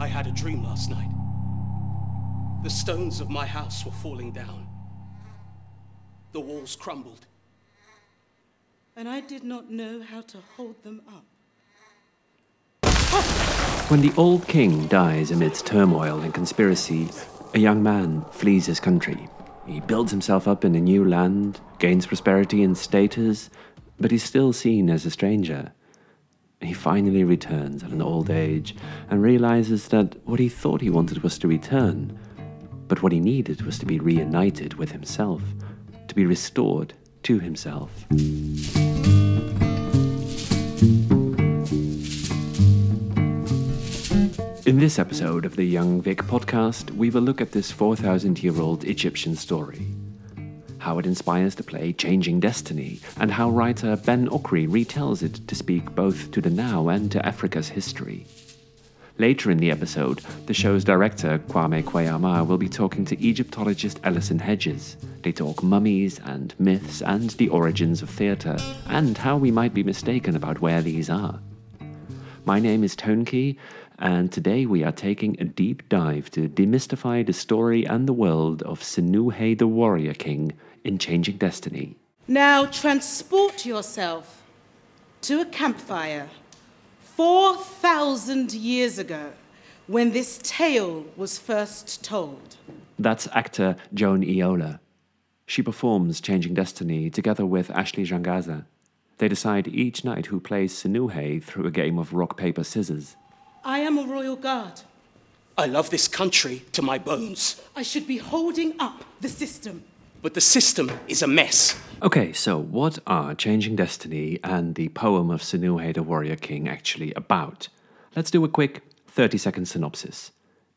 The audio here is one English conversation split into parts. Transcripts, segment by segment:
I had a dream last night. The stones of my house were falling down. The walls crumbled. And I did not know how to hold them up. When the old king dies amidst turmoil and conspiracy, a young man flees his country. He builds himself up in a new land, gains prosperity and status, but he's still seen as a stranger. He finally returns at an old age and realizes that what he thought he wanted was to return, but what he needed was to be reunited with himself, to be restored to himself. In this episode of the Young Vic podcast, we will look at this 4,000 year old Egyptian story. How it inspires the play Changing Destiny, and how writer Ben Okri retells it to speak both to the now and to Africa's history. Later in the episode, the show's director, Kwame Kwei-Armah, will be talking to Egyptologist Alison Hedges. They talk mummies and myths and the origins of theatre, and how we might be mistaken about where these are. My name is Tonki, and today we are taking a deep dive to demystify the story and the world of Sinuhe the Warrior King in Changing Destiny. Now transport yourself to a campfire 4,000 years ago when this tale was first told. That's actor Joan Iyiola. She performs Changing Destiny together with Ashley Zhangazha. They decide each night who plays Sinuhe through a game of rock, paper, scissors. I am a royal guard. I love this country to my bones. I should be holding up the system. But the system is a mess. Okay, so what are Changing Destiny and the poem of Sinuhe the Warrior King actually about? Let's do a quick 30 second synopsis.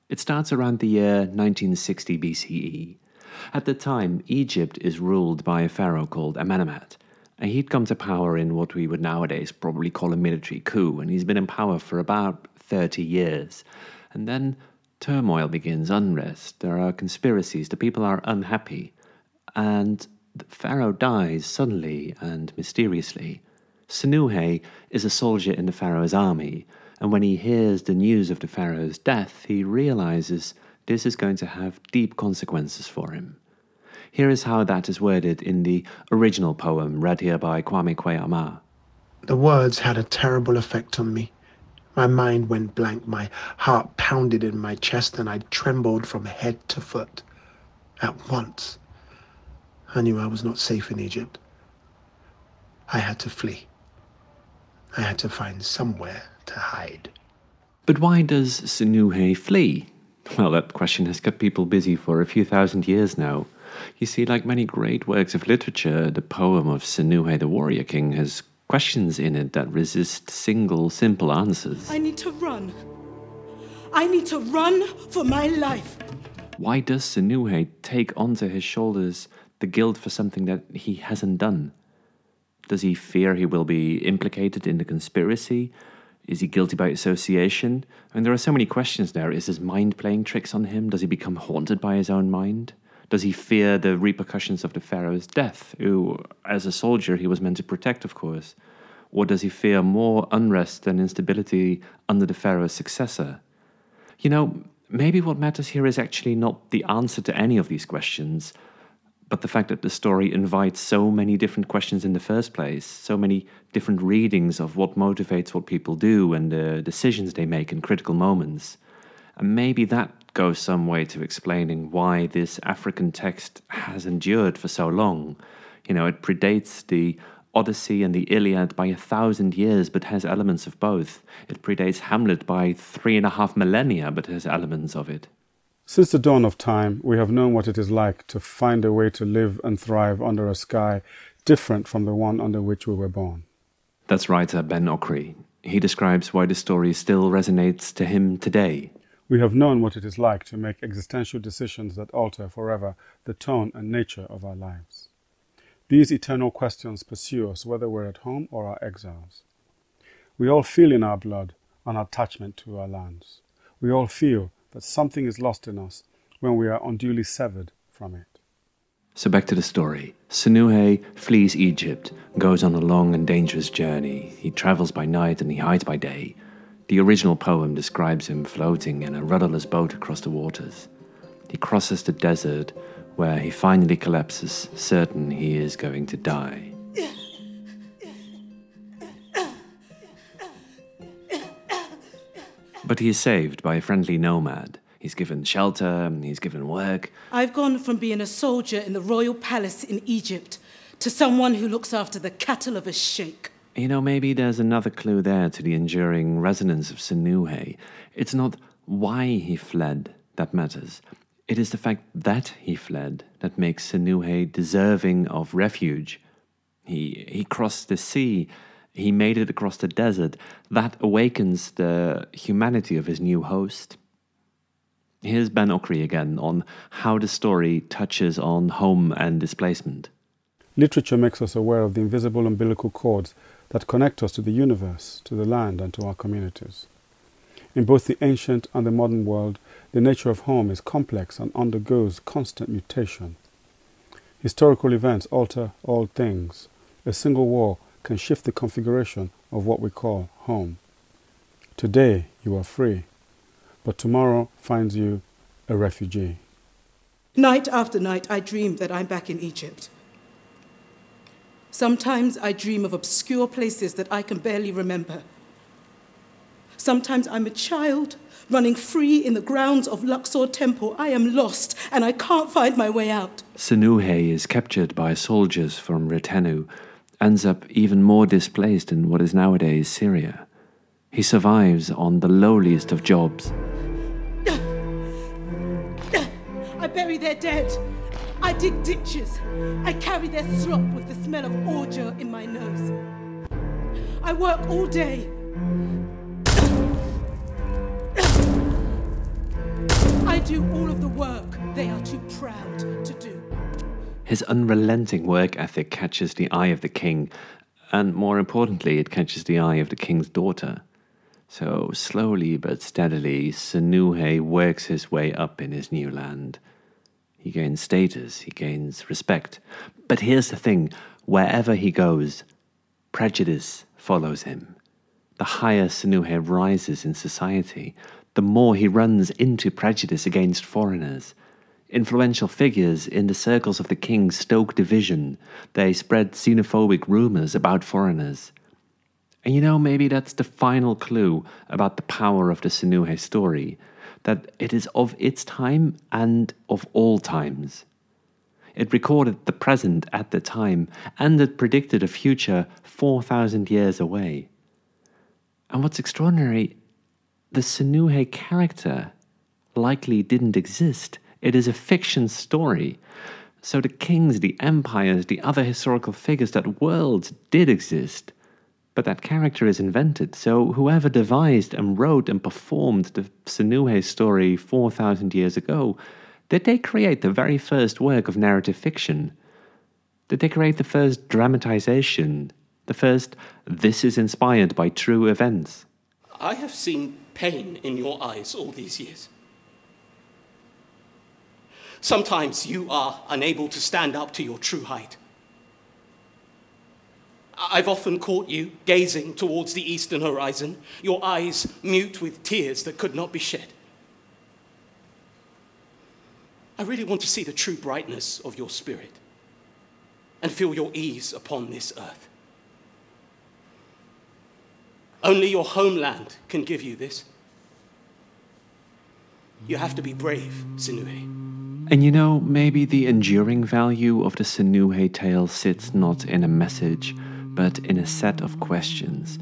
It starts around the year 1960 BCE. At the time, Egypt is ruled by a pharaoh called Amenemhat. And he'd come to power in what we would nowadays probably call a military coup, and he's been in power for about 30 years. And then turmoil begins, unrest, there are conspiracies, the people are unhappy. And Pharaoh dies suddenly and mysteriously. Sinuhe is a soldier in the Pharaoh's army, and when he hears the news of the Pharaoh's death, he realizes this is going to have deep consequences for him. Here is how that is worded in the original poem read here by Kwame Kwei-Armah. The words had a terrible effect on me. My mind went blank, my heart pounded in my chest, and I trembled from head to foot. At once, I knew I was not safe in Egypt. I had to flee. I had to find somewhere to hide. But why does Sinuhe flee? Well, that question has kept people busy for a few thousand years now. You see, like many great works of literature, the poem of Sinuhe the Warrior King has questions in it that resist single, simple answers. I need to run. I need to run for my life. Why does Sinuhe take onto his shoulders the guilt for something that he hasn't done? Does he fear he will be implicated in the conspiracy? Is he guilty by association? I mean, there are so many questions there. Is his mind playing tricks on him? Does he become haunted by his own mind? Does he fear the repercussions of the Pharaoh's death, who, as a soldier, he was meant to protect, of course? Or does he fear more unrest and instability under the Pharaoh's successor? You know, maybe what matters here is actually not the answer to any of these questions, but the fact that the story invites so many different questions in the first place, so many different readings of what motivates what people do and the decisions they make in critical moments. And maybe that goes some way to explaining why this African text has endured for so long. You know, it predates the Odyssey and the Iliad by a thousand years, but has elements of both. It predates Hamlet by three and a half millennia, but has elements of it. Since the dawn of time, we have known what it is like to find a way to live and thrive under a sky different from the one under which we were born. That's writer Ben Okri. He describes why the story still resonates to him today. We have known what it is like to make existential decisions that alter forever the tone and nature of our lives. These eternal questions pursue us whether we're at home or are exiles. We all feel in our blood an attachment to our lands. We all feel that something is lost in us when we are unduly severed from it. So back to the story. Sinuhe flees Egypt, goes on a long and dangerous journey. He travels by night and he hides by day. The original poem describes him floating in a rudderless boat across the waters. He crosses the desert where he finally collapses, certain he is going to die. But he is saved by a friendly nomad. He's given shelter, he's given work. I've gone from being a soldier in the royal palace in Egypt to someone who looks after the cattle of a sheikh. You know, maybe there's another clue there to the enduring resonance of Sinuhe. It's not why he fled that matters. It is the fact that he fled that makes Sinuhe deserving of refuge. He, he crossed the sea, he made it across the desert. That awakens the humanity of his new host. Here's Ben Okri again on how the story touches on home and displacement. Literature makes us aware of the invisible umbilical cords that connect us to the universe, to the land, and to our communities. In both the ancient and the modern world, the nature of home is complex and undergoes constant mutation. Historical events alter all things. A single war can shift the configuration of what we call home. Today you are free, but tomorrow finds you a refugee. Night after night, I dream that I'm back in Egypt. Sometimes I dream of obscure places that I can barely remember. Sometimes I'm a child running free in the grounds of Luxor Temple. I am lost and I can't find my way out. Sinuhe is captured by soldiers from Retenu ends up even more displaced in what is nowadays Syria. He survives on the lowliest of jobs. I bury their dead. I dig ditches. I carry their slop with the smell of ordure in my nose. I work all day. I do all of the work they are too proud to do. His unrelenting work ethic catches the eye of the king, and more importantly, it catches the eye of the king's daughter. So, slowly but steadily, Sinuhe works his way up in his new land. He gains status, he gains respect. But here's the thing wherever he goes, prejudice follows him. The higher Sinuhe rises in society, the more he runs into prejudice against foreigners. Influential figures in the circles of the King's stoke division. They spread xenophobic rumors about foreigners. And you know, maybe that's the final clue about the power of the Sinuhe story that it is of its time and of all times. It recorded the present at the time, and it predicted a future 4,000 years away. And what's extraordinary, the Sinuhe character likely didn't exist. It is a fiction story. So the kings, the empires, the other historical figures, that worlds did exist. But that character is invented. So whoever devised and wrote and performed the Sinuhe story 4,000 years ago, did they create the very first work of narrative fiction? Did they create the first dramatization? The first, this is inspired by true events? I have seen pain in your eyes all these years. Sometimes you are unable to stand up to your true height. I've often caught you gazing towards the eastern horizon, your eyes mute with tears that could not be shed. I really want to see the true brightness of your spirit and feel your ease upon this earth. Only your homeland can give you this. You have to be brave, Sinuhe. And you know, maybe the enduring value of the Sinuhe tale sits not in a message, but in a set of questions.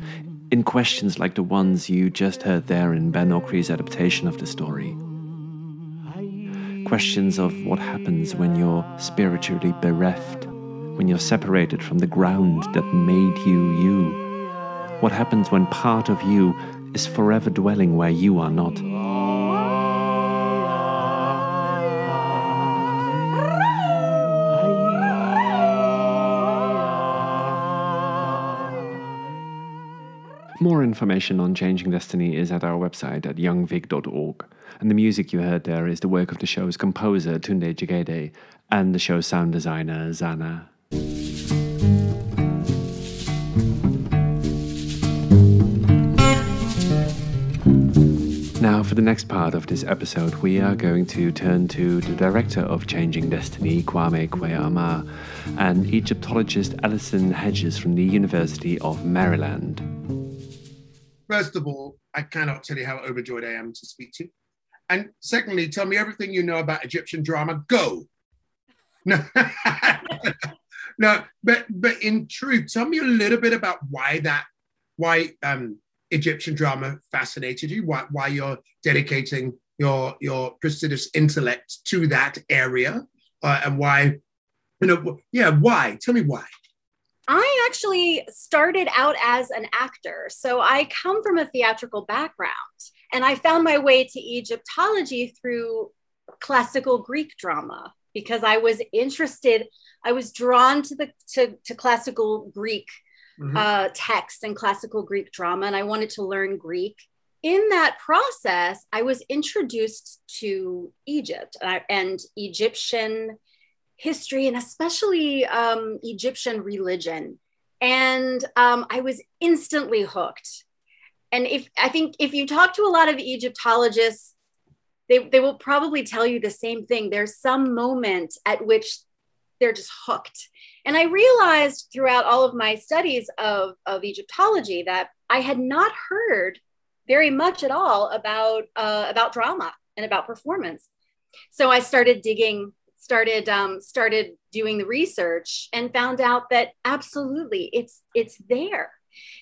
In questions like the ones you just heard there in Ben Okri's adaptation of the story. Questions of what happens when you're spiritually bereft, when you're separated from the ground that made you you. What happens when part of you is forever dwelling where you are not. More information on Changing Destiny is at our website at youngvic.org. And the music you heard there is the work of the show's composer, Tunde Jegede, and the show's sound designer, Zana. Now, for the next part of this episode, we are going to turn to the director of Changing Destiny, Kwame Kwei-Armah, and Egyptologist Alison Hedges from the University of Maryland. First of all, I cannot tell you how overjoyed I am to speak to you. And secondly, tell me everything you know about Egyptian drama. Go. No, no, but but in truth, tell me a little bit about why that, why um, Egyptian drama fascinated you, why why you're dedicating your your prestigious intellect to that area, uh, and why, you know, yeah, why? Tell me why. I actually started out as an actor. So I come from a theatrical background and I found my way to Egyptology through classical Greek drama because I was interested, I was drawn to the to, to classical Greek mm-hmm. uh, texts and classical Greek drama, and I wanted to learn Greek. In that process, I was introduced to Egypt uh, and Egyptian history and especially um, Egyptian religion. And um, I was instantly hooked. And if I think if you talk to a lot of Egyptologists, they, they will probably tell you the same thing. There's some moment at which they're just hooked. And I realized throughout all of my studies of, of Egyptology that I had not heard very much at all about, uh, about drama and about performance. So I started digging started um, started doing the research and found out that absolutely it's it's there.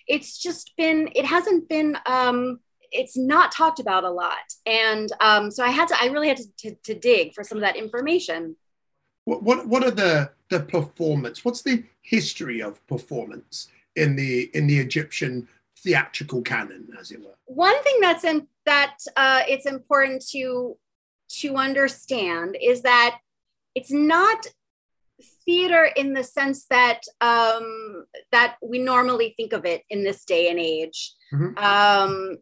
It's just been it hasn't been um, it's not talked about a lot. And um, so i had to i really had to, to, to dig for some of that information. What, what what are the the performance? What's the history of performance in the in the egyptian theatrical canon as it were? One thing that's in that uh, it's important to to understand is that it's not theater in the sense that um, that we normally think of it in this day and age, mm-hmm. um,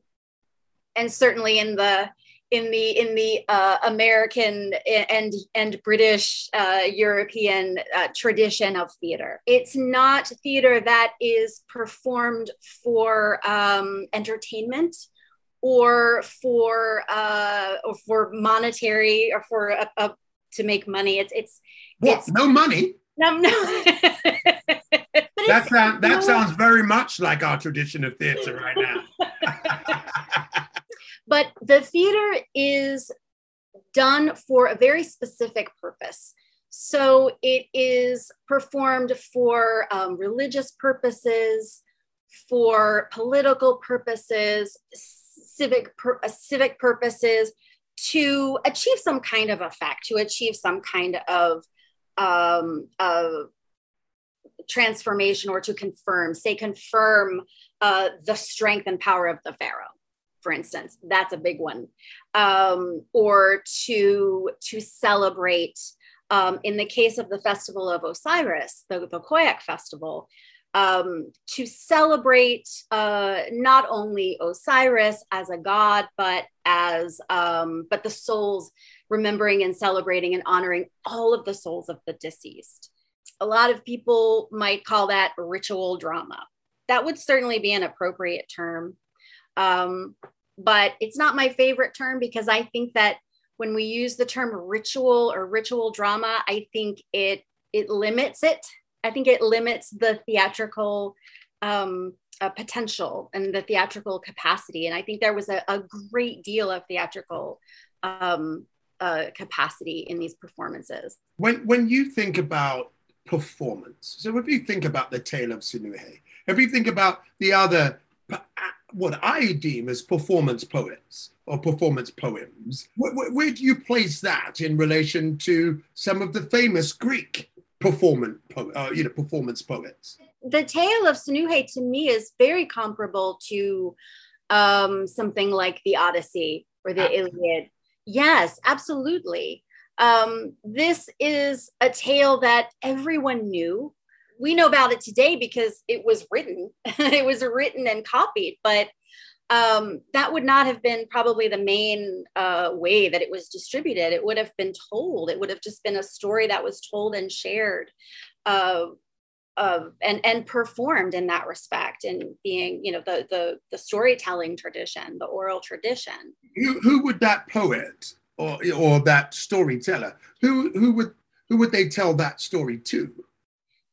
and certainly in the in the in the uh, American and and British uh, European uh, tradition of theater. It's not theater that is performed for um, entertainment or for uh, or for monetary or for a, a to make money. It's it's what? It's, no money. No, no. that sounds that sounds very much like our tradition of theater right now. but the theater is done for a very specific purpose. So it is performed for um, religious purposes, for political purposes, civic uh, civic purposes, to achieve some kind of effect, to achieve some kind of, um, of transformation or to confirm, say, confirm uh, the strength and power of the pharaoh for instance. That's a big one. Um, or to to celebrate um, in the case of the festival of osiris the, the Khoiak festival um, to celebrate uh, not only Osiris as a god, but as um, but the souls, remembering and celebrating and honoring all of the souls of the deceased. A lot of people might call that ritual drama. That would certainly be an appropriate term, um, but it's not my favorite term because I think that when we use the term ritual or ritual drama, I think it it limits it I think it limits the theatrical um, uh, potential and the theatrical capacity. And I think there was a, a great deal of theatrical um, uh, capacity in these performances. When when you think about performance, so if you think about the tale of Sinuhe, if you think about the other what I deem as performance poets or performance poems, where, where do you place that in relation to some of the famous Greek performance, uh, you know, performance poets. The tale of Sinuhe to me is very comparable to um, something like the Odyssey or the Iliad. Yes, absolutely. Um, this is a tale that everyone knew. We know about it today because it was written. it was written and copied, but um, that would not have been probably the main uh, way that it was distributed. It would have been told. It would have just been a story that was told and shared. Uh, of and and performed in that respect and being you know the the the storytelling tradition the oral tradition who, who would that poet or or that storyteller who who would who would they tell that story to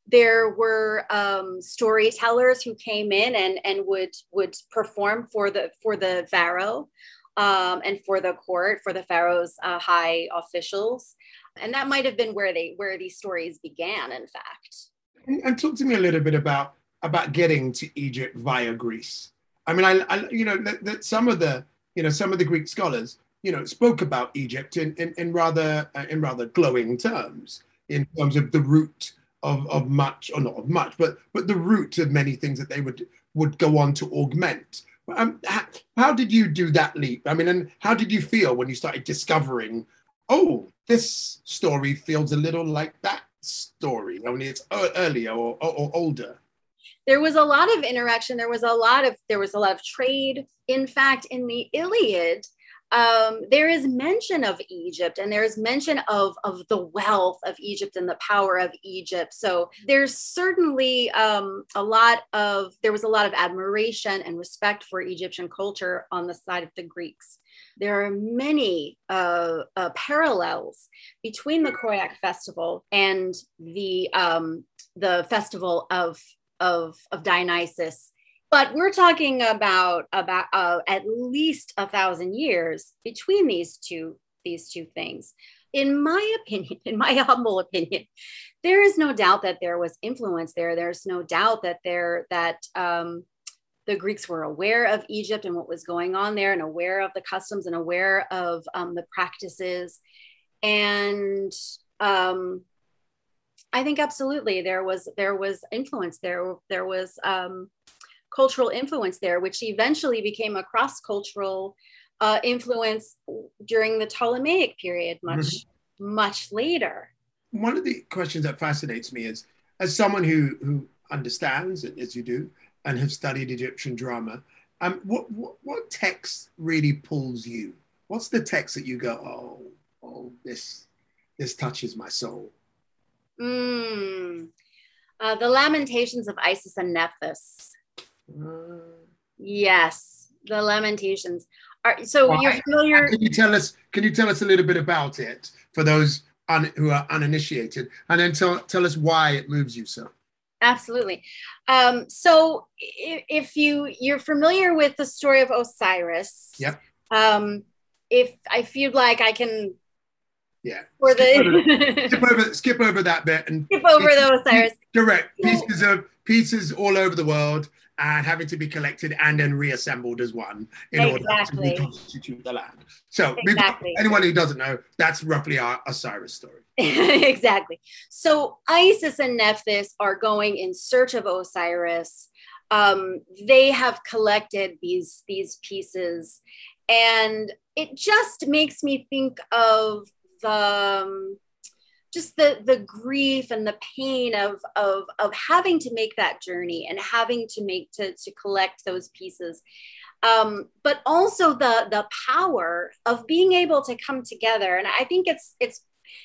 there were um, storytellers who came in and and would would perform for the for the pharaoh um, and for the court for the pharaoh's uh, high officials and that might have been where they where these stories began in fact and, and talk to me a little bit about about getting to Egypt via Greece. I mean, I, I you know that, that, some of the you know some of the Greek scholars you know spoke about Egypt in in, in rather uh, in rather glowing terms in terms of the root of, of much or not of much, but but the root of many things that they would would go on to augment. Um, how, how did you do that leap? I mean, and how did you feel when you started discovering, oh, this story feels a little like that story? Only it's earlier or, or, or older. There was a lot of interaction. There was a lot of there was a lot of trade. In fact, in the Iliad, um, there is mention of Egypt and there is mention of, of the wealth of Egypt and the power of Egypt. So there's certainly um, a lot of, there was a lot of admiration and respect for Egyptian culture on the side of the Greeks. There are many uh, uh, parallels between the Khoiak festival and the, um, the festival of, of, of Dionysus but we're talking about about uh, at least a thousand years between these two these two things. In my opinion in my humble opinion there is no doubt that there was influence there. There's no doubt that there that um, the greeks were aware of egypt and what was going on there and aware of the customs and aware of um, the practices. And um, i think absolutely there was there was influence. There there was um, cultural influence there, which eventually became a cross cultural uh, influence during the Ptolemaic period, much, mm-hmm. much later. One of the questions that fascinates me is as someone who, who understands, as you do, and have studied Egyptian drama, um, what, what, what text really pulls you? What's the text that you go, oh, oh, this, this touches my soul? Mm. Uh, the Lamentations of Isis and Nephthys. Yes, the Lamentations. Are, so well, you're familiar? Can you tell us? Can you tell us a little bit about it for those un, who are uninitiated, and then tell tell us why it moves you so? Absolutely. Um, so if you you're familiar with the story of Osiris, yep. Um, if I feel like I can yeah. For skip the over, skip over skip over that bit and skip over the Osiris. Direct pieces of pieces all over the world and having to be collected and then reassembled as one in exactly. order to reconstitute the land. So exactly. anyone who doesn't know, that's roughly our Osiris story. exactly. So Isis and Nephthys are going in search of Osiris. Um, they have collected these these pieces, and it just makes me think of the um, just the the grief and the pain of of of having to make that journey and having to make to to collect those pieces. Um, but also the the power of being able to come together. And i think it's it's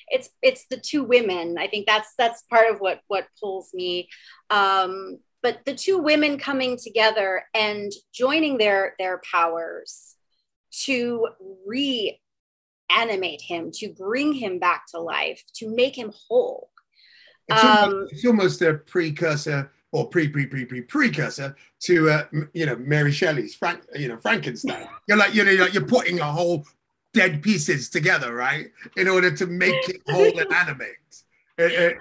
it's it's the two women. I think that's that's part of what what pulls me. Um, but the two women coming together and joining their their powers to re animate him, to bring him back to life, to make him whole. It's, um, almost, it's almost a precursor or pre pre pre pre precursor to uh, you know Mary Shelley's Frank you know Frankenstein. You're like you know you're, like you're putting a whole dead pieces together, right, in order to make it whole and animate. It, it,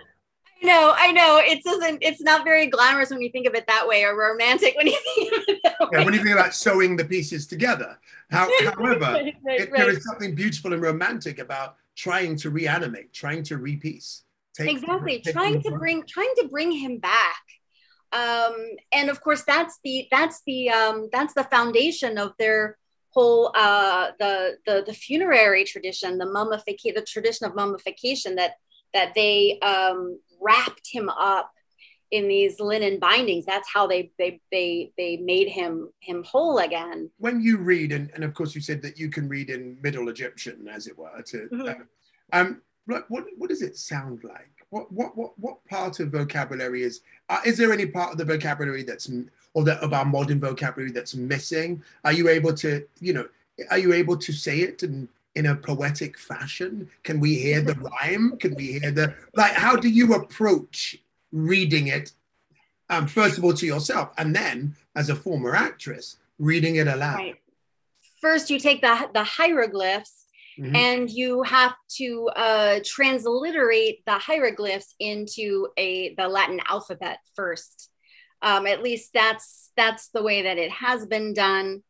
no, I know it doesn't. It's not very glamorous when you think of it that way, or romantic when you think of it that way. Yeah, when you think about sewing the pieces together. How, however, right, right, it, right. there is something beautiful and romantic about trying to reanimate, trying to repiece. Take, exactly, take trying to bring, trying to bring him back. Um, and of course, that's the that's the um, that's the foundation of their whole uh, the, the the funerary tradition, the mummification, the tradition of mummification that that they um, wrapped him up in these linen bindings that's how they they they they made him him whole again when you read and, and of course you said that you can read in middle egyptian as it were to mm-hmm. uh, um what what does it sound like what what what, what part of vocabulary is uh, is there any part of the vocabulary that's or that of our modern vocabulary that's missing? Are you able to you know are you able to say it in in a poetic fashion? Can we hear the rhyme? Can we hear the like? How do you approach reading it? Um, first of all, to yourself, and then as a former actress, reading it aloud. Right. First, you take the the hieroglyphs Mm-hmm. and you have to uh, transliterate the hieroglyphs into a the Latin alphabet first. Um, at least that's that's the way that it has been done.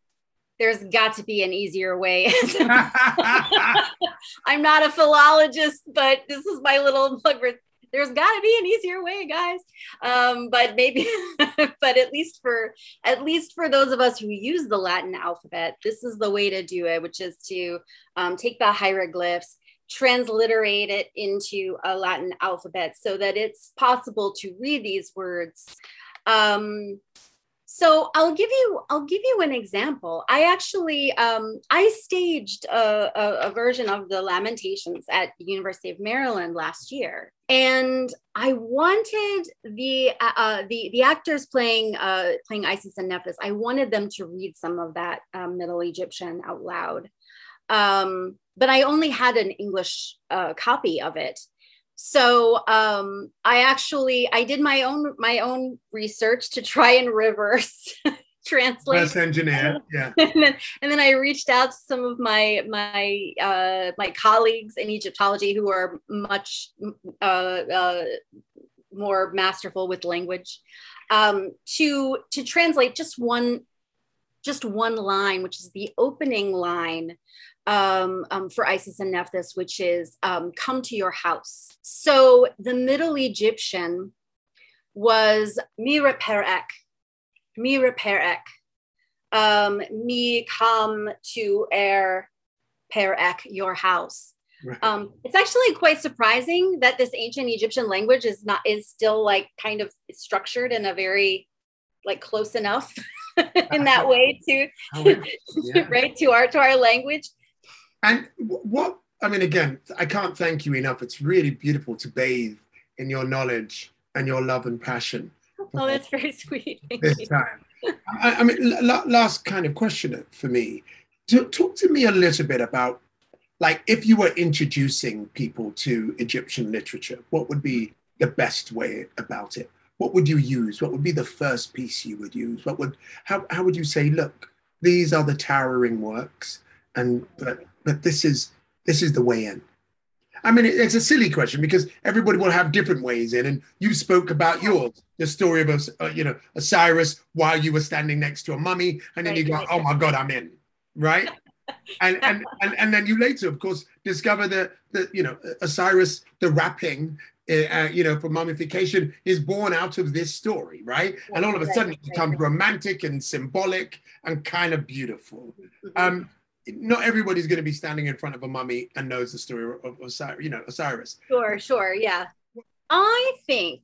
There's got to be an easier way. I'm not a philologist, but this is my little plug there's got to be an easier way guys um, but maybe but at least for at least for those of us who use the latin alphabet this is the way to do it which is to um, take the hieroglyphs transliterate it into a latin alphabet so that it's possible to read these words um, so I'll give you I'll give you an example. I actually um, I staged a, a, a, version of the Lamentations at the University of Maryland last year, and I wanted the uh, uh, the the actors playing uh, playing Isis and Nephthys. I wanted them to read some of that um, Middle Egyptian out loud, um, but I only had an English uh, copy of it so um, i actually i did my own my own research to try and reverse translate. Reverse engineer yeah. And then, and then i reached out to some of my my uh, my colleagues in egyptology who are much uh, uh, more masterful with language um, to to translate just one just one line which is the opening line um, um, for Isis and Nephthys, which is um, come to your house. So the Middle Egyptian was mira perek, mira perek, um, me come to air perek, your house. Right. Um, it's actually quite surprising that this ancient Egyptian language is not is still like kind of structured in a very like close enough in that way to yeah. right to our to our language and what I mean, again, I can't thank you enough. It's really beautiful to bathe in your knowledge and your love and passion. Oh, that's very sweet. Thank this you. time. I, I mean, l- last kind of question for me. talk to me a little bit about, like, if you were introducing people to Egyptian literature, what would be the best way about it? What would you use? What would be the first piece you would use? What would how how would you say, look, these are the towering works, and but but this is this is the way in. I mean, it's a silly question because everybody will have different ways in, and you spoke about yours, the story of uh, you know Osiris while you were standing next to a mummy, and then right, you go, right. "Oh my God, I'm in," right? and, and and and then you later, of course, discover that that you know Osiris, the wrapping, uh, uh, you know, for mummification, is born out of this story, right? and all of a sudden, it becomes romantic and symbolic and kind of beautiful. Mm-hmm. Um, not everybody's going to be standing in front of a mummy and knows the story of Osiris, you know, Osiris. Sure, sure, yeah. I think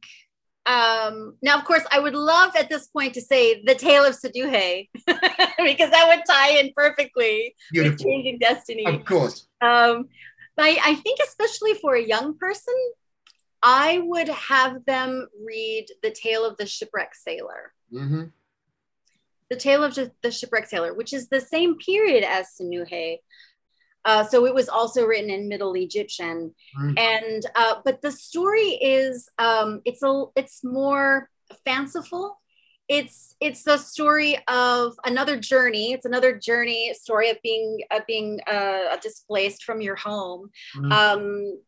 um, now, of course, I would love at this point to say the tale of Sinuhe because that would tie in perfectly Beautiful. with changing destiny. Of course. Um, but I, I, think, especially for a young person, I would have them read the tale of the shipwrecked sailor. Mm-hmm. The Tale of the Shipwrecked Sailor, which is the same period as Sinuhe. Uh, so it was also written in Middle Egyptian, mm. and uh, but the story is um, it's a it's more fanciful. It's it's the story of another journey. It's another journey story of being of being uh, displaced from your home. Mm. Um,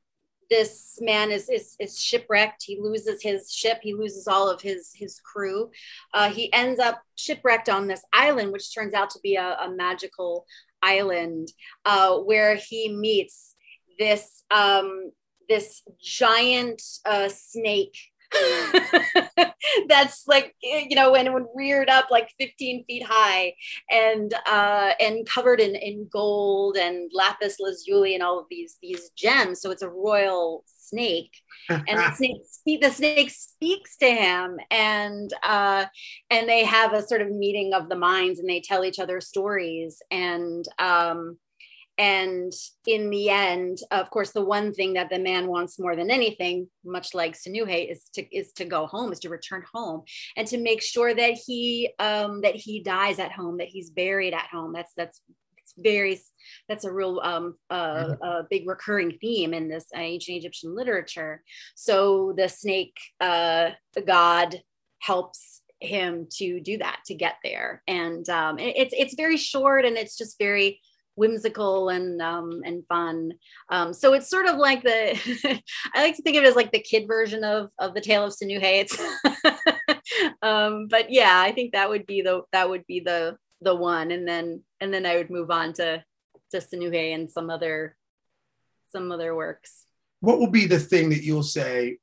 this man is, is, is shipwrecked. He loses his ship. He loses all of his his crew. Uh, he ends up shipwrecked on this island, which turns out to be a, a magical island, uh, where he meets this um, this giant uh, snake that's like you know when, when reared up like 15 feet high and uh and covered in in gold and lapis lazuli and all of these these gems. So it's a royal snake. And the snake the snake speaks to him and uh and they have a sort of meeting of the minds and they tell each other stories. And um and in the end of course the one thing that the man wants more than anything much like Sinuhe is to is to go home is to return home and to make sure that he um that he dies at home that he's buried at home. That's that's it's very that's a real um, uh, a big recurring theme in this ancient Egyptian literature. So the snake uh, god helps him to do that to get there, and um, it's it's very short and it's just very whimsical and um, and fun. Um, so it's sort of like the I like to think of it as like the kid version of of the Tale of Sinuhe. It's um, but yeah, I think that would be the that would be the the one, and then and then I would move on to to Sinuhe and some other some other works. What will be the thing that you'll say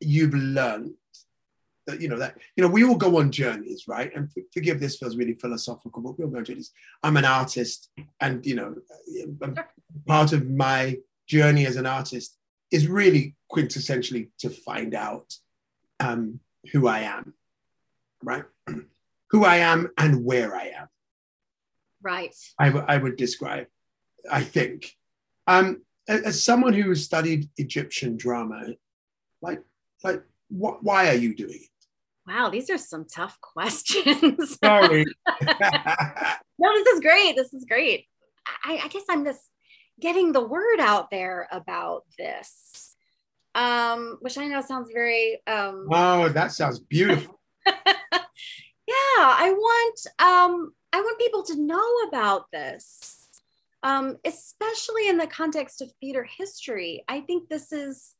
you've learned you know that you know we all go on journeys right? And forgive this feels really philosophical but we all go on journeys. I'm an artist and you know part of my journey as an artist is really quintessentially to find out um, who i am right? Who i am and where i am. Right. I, I would describe i think. Um, as someone who has studied egyptian drama like like what, why are you doing it Wow, these are some tough questions. Sorry. no, this is great. This is great. I, I, guess I'm just getting the word out there about this, um, which I know sounds very. Um, oh, that sounds beautiful. yeah, I want um, I want people to know about this, um, especially in the context of theater history. I think this is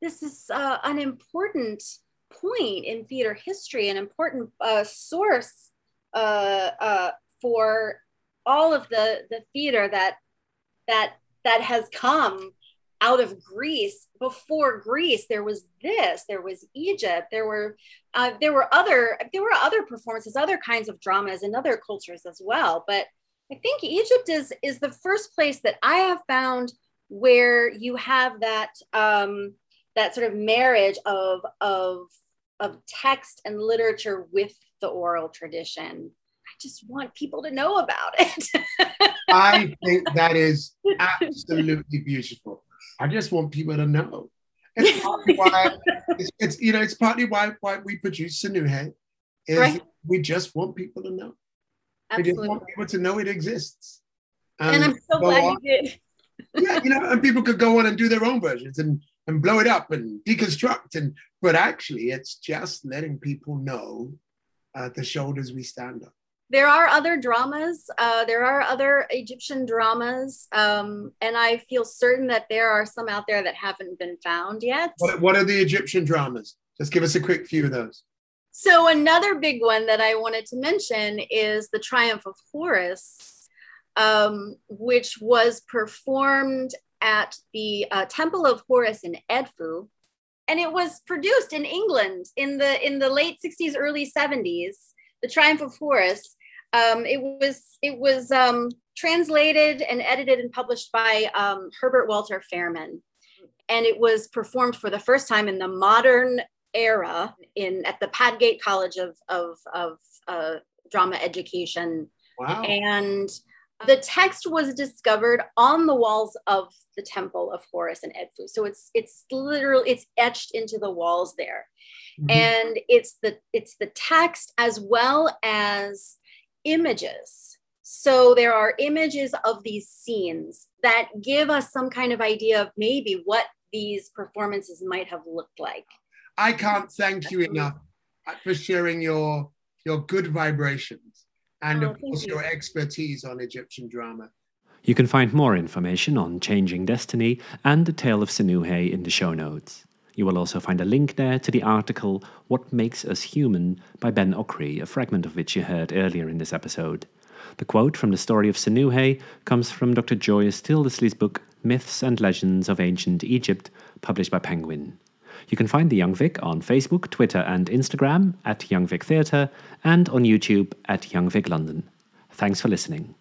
this is uh, an important point in theater history, an important uh, source uh, uh, for all of the the theater that that that has come out of Greece. Before Greece, there was this. There was Egypt. There were uh, there were other there were other performances, other kinds of dramas in other cultures as well. But I think Egypt is is the first place that I have found where you have that um, that sort of marriage of of of text and literature with the oral tradition. I just want people to know about it. I think that is absolutely beautiful. I just want people to know. It's partly why it's, it's, you know it's partly why why we produce Sinuhe is right. we just want people to know. Absolutely. We just want people to know it exists. And, and I'm um, so glad on. you did. yeah, you know, and people could go on and do their own versions and and blow it up and deconstruct. And but actually it's just letting people know uh, the shoulders we stand on. There are other dramas uh, there are other egyptian dramas um, and i feel certain that there are some out there that haven't been found yet. What, what are the egyptian dramas? Just give us a quick few of those. So another big one that i wanted to mention is the triumph of horus um, which was performed at the uh, Temple of Horus in Edfu, and it was produced in England in the in the late 60s, early 70s. The Triumph of Horus. Um, it was it was um, translated and edited and published by um, Herbert Walter Fairman, and it was performed for the first time in the modern era in at the Padgate College of of, of uh, Drama Education. Wow. And the text was discovered on the walls of the temple of Horus and Edfu. So it's it's literally it's etched into the walls there. Mm-hmm. And it's the it's the text as well as images. So there are images of these scenes that give us some kind of idea of maybe what these performances might have looked like. I can't thank you enough for sharing your your good vibrations and oh, of course you. your expertise on Egyptian drama. You can find more information on Changing Destiny and the Tale of Sinuhe in the show notes. You will also find a link there to the article What Makes Us Human by Ben Okri, a fragment of which you heard earlier in this episode. The quote from the story of Sinuhe comes from Dr. Joyce Tyldesley's book Myths and Legends of Ancient Egypt, published by Penguin. You can find the Young Vic on Facebook, Twitter, and Instagram at Young Vic Theatre and on YouTube at Young Vic London. Thanks for listening.